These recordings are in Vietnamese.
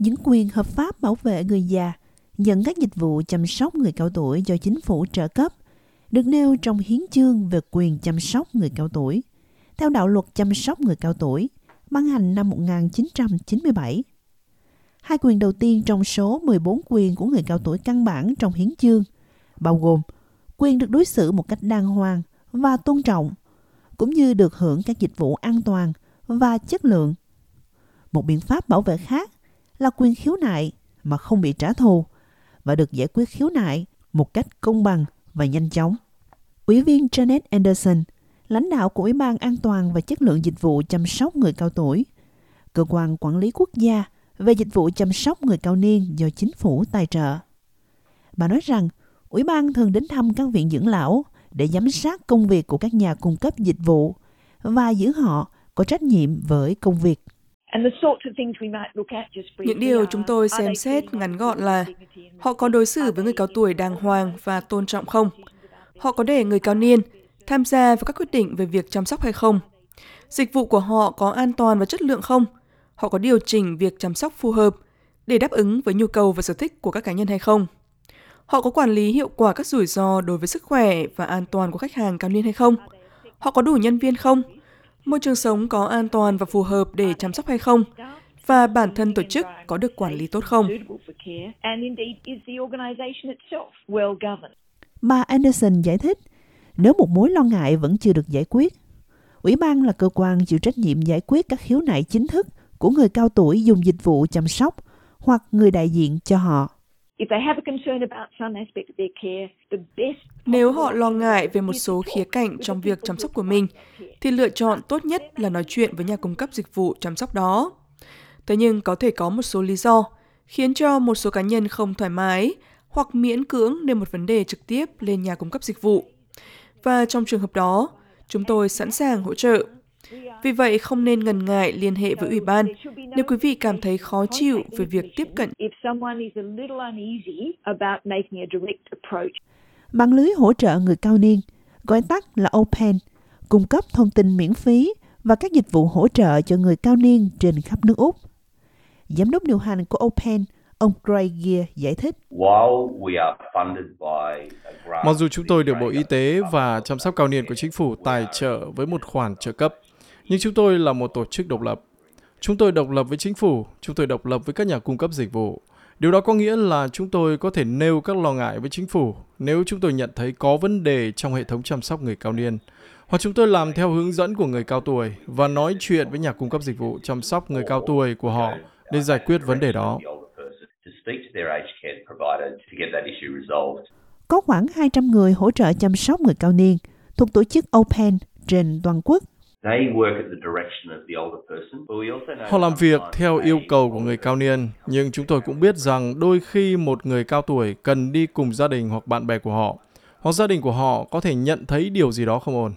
Những quyền hợp pháp bảo vệ người già nhận các dịch vụ chăm sóc người cao tuổi do chính phủ trợ cấp, được nêu trong hiến chương về quyền chăm sóc người cao tuổi theo đạo luật chăm sóc người cao tuổi, ban hành năm 1997. Hai quyền đầu tiên trong số 14 quyền của người cao tuổi căn bản trong hiến chương, bao gồm quyền được đối xử một cách đàng hoàng và tôn trọng, cũng như được hưởng các dịch vụ an toàn và chất lượng. Một biện pháp bảo vệ khác là quyền khiếu nại mà không bị trả thù và được giải quyết khiếu nại một cách công bằng và nhanh chóng. Ủy viên Janet Anderson, lãnh đạo của Ủy ban An toàn và Chất lượng Dịch vụ chăm sóc người cao tuổi, cơ quan quản lý quốc gia về dịch vụ chăm sóc người cao niên do chính phủ tài trợ. Bà nói rằng, Ủy ban thường đến thăm các viện dưỡng lão để giám sát công việc của các nhà cung cấp dịch vụ và giữ họ có trách nhiệm với công việc. Những điều chúng tôi xem xét ngắn gọn là họ có đối xử với người cao tuổi đàng hoàng và tôn trọng không? Họ có để người cao niên tham gia vào các quyết định về việc chăm sóc hay không? Dịch vụ của họ có an toàn và chất lượng không? Họ có điều chỉnh việc chăm sóc phù hợp để đáp ứng với nhu cầu và sở thích của các cá nhân hay không? Họ có quản lý hiệu quả các rủi ro đối với sức khỏe và an toàn của khách hàng cao niên hay không? Họ có đủ nhân viên không? Môi trường sống có an toàn và phù hợp để chăm sóc hay không? Và bản thân tổ chức có được quản lý tốt không? Bà Anderson giải thích, nếu một mối lo ngại vẫn chưa được giải quyết, Ủy ban là cơ quan chịu trách nhiệm giải quyết các khiếu nại chính thức của người cao tuổi dùng dịch vụ chăm sóc hoặc người đại diện cho họ. Nếu họ lo ngại về một số khía cạnh trong việc chăm sóc của mình, thì lựa chọn tốt nhất là nói chuyện với nhà cung cấp dịch vụ chăm sóc đó. Thế nhưng có thể có một số lý do khiến cho một số cá nhân không thoải mái hoặc miễn cưỡng nêu một vấn đề trực tiếp lên nhà cung cấp dịch vụ. Và trong trường hợp đó, chúng tôi sẵn sàng hỗ trợ. Vì vậy, không nên ngần ngại liên hệ với Ủy ban nếu quý vị cảm thấy khó chịu về việc tiếp cận. Mạng lưới hỗ trợ người cao niên, gọi tắt là OPEN, cung cấp thông tin miễn phí và các dịch vụ hỗ trợ cho người cao niên trên khắp nước Úc. Giám đốc điều hành của OPEN, ông Craig Gear giải thích. Mặc dù chúng tôi được Bộ Y tế và chăm sóc cao niên của chính phủ tài trợ với một khoản trợ cấp, nhưng chúng tôi là một tổ chức độc lập. Chúng tôi độc lập với chính phủ, chúng tôi độc lập với các nhà cung cấp dịch vụ. Điều đó có nghĩa là chúng tôi có thể nêu các lo ngại với chính phủ nếu chúng tôi nhận thấy có vấn đề trong hệ thống chăm sóc người cao niên. Hoặc chúng tôi làm theo hướng dẫn của người cao tuổi và nói chuyện với nhà cung cấp dịch vụ chăm sóc người cao tuổi của họ để giải quyết vấn đề đó. Có khoảng 200 người hỗ trợ chăm sóc người cao niên thuộc tổ chức Open trên toàn quốc. Họ làm việc theo yêu cầu của người cao niên, nhưng chúng tôi cũng biết rằng đôi khi một người cao tuổi cần đi cùng gia đình hoặc bạn bè của họ, hoặc gia đình của họ có thể nhận thấy điều gì đó không ổn.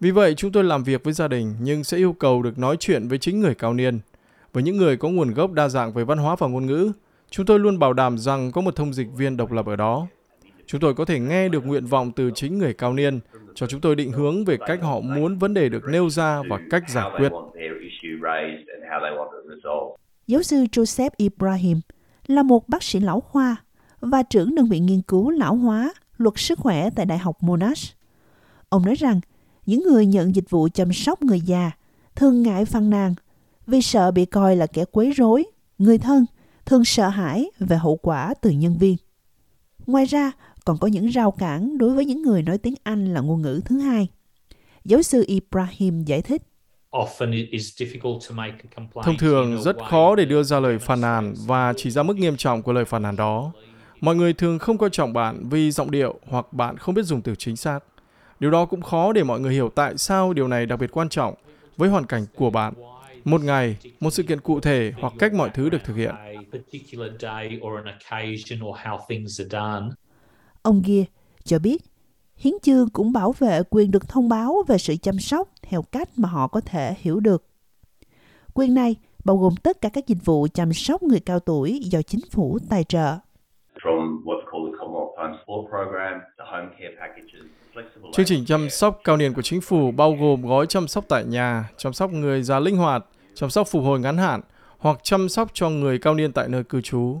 Vì vậy, chúng tôi làm việc với gia đình nhưng sẽ yêu cầu được nói chuyện với chính người cao niên. Với những người có nguồn gốc đa dạng về văn hóa và ngôn ngữ, chúng tôi luôn bảo đảm rằng có một thông dịch viên độc lập ở đó. Chúng tôi có thể nghe được nguyện vọng từ chính người cao niên, cho chúng tôi định hướng về cách họ muốn vấn đề được nêu ra và cách giải quyết. Giáo sư Joseph Ibrahim là một bác sĩ lão khoa và trưởng đơn vị nghiên cứu lão hóa, luật sức khỏe tại Đại học Monash. Ông nói rằng những người nhận dịch vụ chăm sóc người già thường ngại phàn nàn vì sợ bị coi là kẻ quấy rối, người thân thường sợ hãi về hậu quả từ nhân viên. Ngoài ra, còn có những rào cản đối với những người nói tiếng Anh là ngôn ngữ thứ hai. Giáo sư Ibrahim giải thích. Thông thường rất khó để đưa ra lời phàn nàn và chỉ ra mức nghiêm trọng của lời phàn nàn đó. Mọi người thường không coi trọng bạn vì giọng điệu hoặc bạn không biết dùng từ chính xác. Điều đó cũng khó để mọi người hiểu tại sao điều này đặc biệt quan trọng với hoàn cảnh của bạn. một ngày, một sự kiện cụ thể hoặc cách mọi thứ được thực hiện. Ông Gear cho biết, hiến chương cũng bảo vệ quyền được thông báo về sự chăm sóc theo cách mà họ có thể hiểu được. Quyền này bao gồm tất cả các dịch vụ chăm sóc người cao tuổi do chính phủ tài trợ. Chương trình chăm sóc cao niên của chính phủ bao gồm gói chăm sóc tại nhà, chăm sóc người già linh hoạt, chăm sóc phục hồi ngắn hạn hoặc chăm sóc cho người cao niên tại nơi cư trú.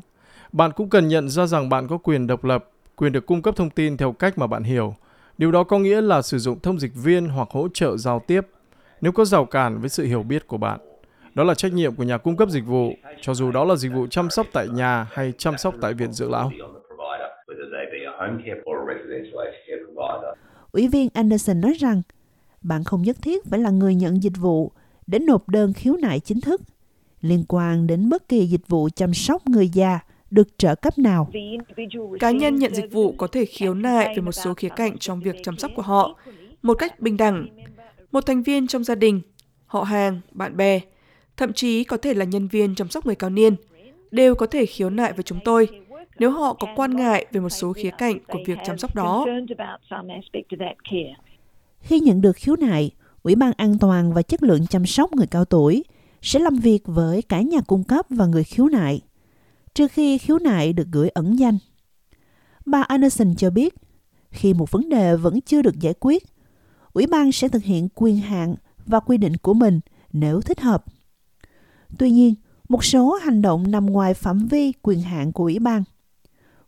Bạn cũng cần nhận ra rằng bạn có quyền độc lập, quyền được cung cấp thông tin theo cách mà bạn hiểu. Điều đó có nghĩa là sử dụng thông dịch viên hoặc hỗ trợ giao tiếp nếu có rào cản với sự hiểu biết của bạn. Đó là trách nhiệm của nhà cung cấp dịch vụ, cho dù đó là dịch vụ chăm sóc tại nhà hay chăm sóc tại viện dưỡng lão. Ủy viên Anderson nói rằng, bạn không nhất thiết phải là người nhận dịch vụ để nộp đơn khiếu nại chính thức liên quan đến bất kỳ dịch vụ chăm sóc người già được trợ cấp nào. Cá nhân nhận dịch vụ có thể khiếu nại về một số khía cạnh trong việc chăm sóc của họ một cách bình đẳng. Một thành viên trong gia đình, họ hàng, bạn bè, thậm chí có thể là nhân viên chăm sóc người cao niên, đều có thể khiếu nại với chúng tôi nếu họ có quan ngại về một số khía cạnh của việc chăm sóc đó. Khi nhận được khiếu nại, Ủy ban An toàn và Chất lượng chăm sóc người cao tuổi sẽ làm việc với cả nhà cung cấp và người khiếu nại, trừ khi khiếu nại được gửi ẩn danh. Bà Anderson cho biết, khi một vấn đề vẫn chưa được giải quyết, Ủy ban sẽ thực hiện quyền hạn và quy định của mình nếu thích hợp. Tuy nhiên, một số hành động nằm ngoài phạm vi quyền hạn của Ủy ban.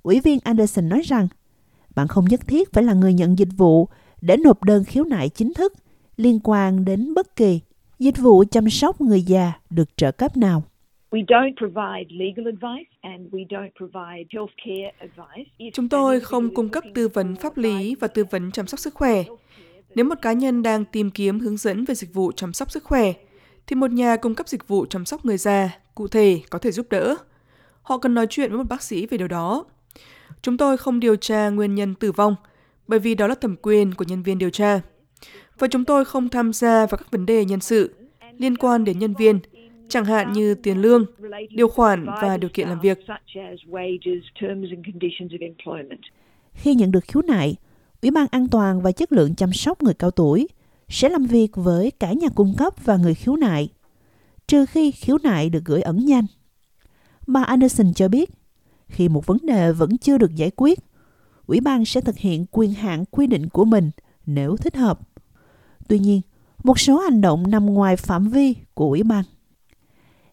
Ủy viên Anderson nói rằng, bạn không nhất thiết phải là người nhận dịch vụ để nộp đơn khiếu nại chính thức liên quan đến bất kỳ dịch vụ chăm sóc người già được trợ cấp nào. Chúng tôi không cung cấp tư vấn pháp lý và tư vấn chăm sóc sức khỏe. Nếu một cá nhân đang tìm kiếm hướng dẫn về dịch vụ chăm sóc sức khỏe, thì một nhà cung cấp dịch vụ chăm sóc người già cụ thể có thể giúp đỡ. Họ cần nói chuyện với một bác sĩ về điều đó. Chúng tôi không điều tra nguyên nhân tử vong, bởi vì đó là thẩm quyền của nhân viên điều tra. Và chúng tôi không tham gia vào các vấn đề nhân sự liên quan đến nhân viên, chẳng hạn như tiền lương, điều khoản và điều kiện làm việc. Khi nhận được khiếu nại, Ủy ban An toàn và Chất lượng chăm sóc người cao tuổi sẽ làm việc với cả nhà cung cấp và người khiếu nại, trừ khi khiếu nại được gửi ẩn danh. Bà Anderson cho biết, khi một vấn đề vẫn chưa được giải quyết, Ủy ban sẽ thực hiện quyền hạn quy định của mình nếu thích hợp. Tuy nhiên, một số hành động nằm ngoài phạm vi của Ủy ban.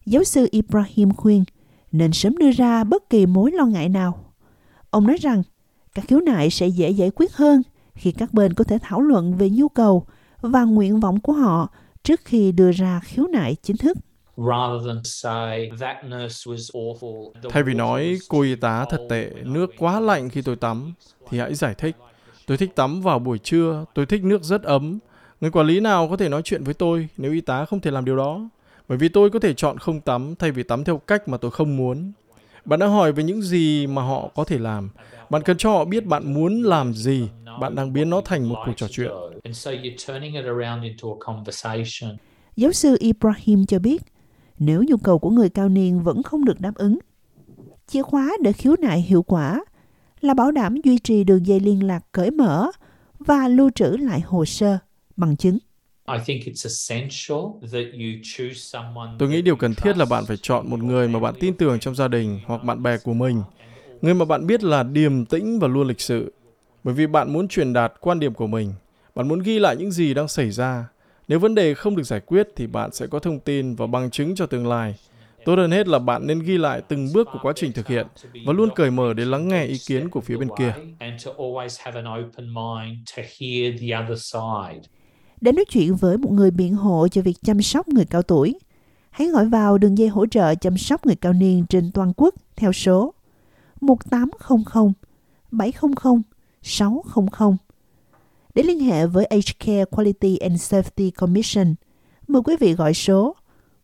Giáo sư Ibrahim khuyên nên sớm đưa ra bất kỳ mối lo ngại nào. Ông nói rằng các khiếu nại sẽ dễ giải quyết hơn khi các bên có thể thảo luận về nhu cầu và nguyện vọng của họ trước khi đưa ra khiếu nại chính thức. Thay vì nói cô y tá thật tệ, nước quá lạnh khi tôi tắm, thì hãy giải thích. Tôi thích tắm vào buổi trưa, tôi thích nước rất ấm. Người quản lý nào có thể nói chuyện với tôi nếu y tá không thể làm điều đó? Bởi vì tôi có thể chọn không tắm thay vì tắm theo cách mà tôi không muốn. Bạn đang hỏi về những gì mà họ có thể làm. Bạn cần cho họ biết bạn muốn làm gì. Bạn đang biến nó thành một cuộc trò chuyện. Giáo sư Ibrahim cho biết, nếu nhu cầu của người cao niên vẫn không được đáp ứng, chìa khóa để khiếu nại hiệu quả là bảo đảm duy trì đường dây liên lạc cởi mở và lưu trữ lại hồ sơ, bằng chứng. Tôi nghĩ điều cần thiết là bạn phải chọn một người mà bạn tin tưởng trong gia đình hoặc bạn bè của mình. Người mà bạn biết là điềm tĩnh và luôn lịch sự. Bởi vì bạn muốn truyền đạt quan điểm của mình. Bạn muốn ghi lại những gì đang xảy ra. Nếu vấn đề không được giải quyết thì bạn sẽ có thông tin và bằng chứng cho tương lai. Tốt hơn hết là bạn nên ghi lại từng bước của quá trình thực hiện và luôn cởi mở để lắng nghe ý kiến của phía bên kia. Để nói chuyện với một người biện hộ cho việc chăm sóc người cao tuổi, hãy gọi vào đường dây hỗ trợ chăm sóc người cao niên trên toàn quốc theo số 1800 700 600. Để liên hệ với H-Care Quality and Safety Commission, mời quý vị gọi số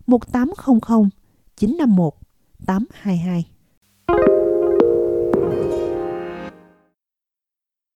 1800 951 822.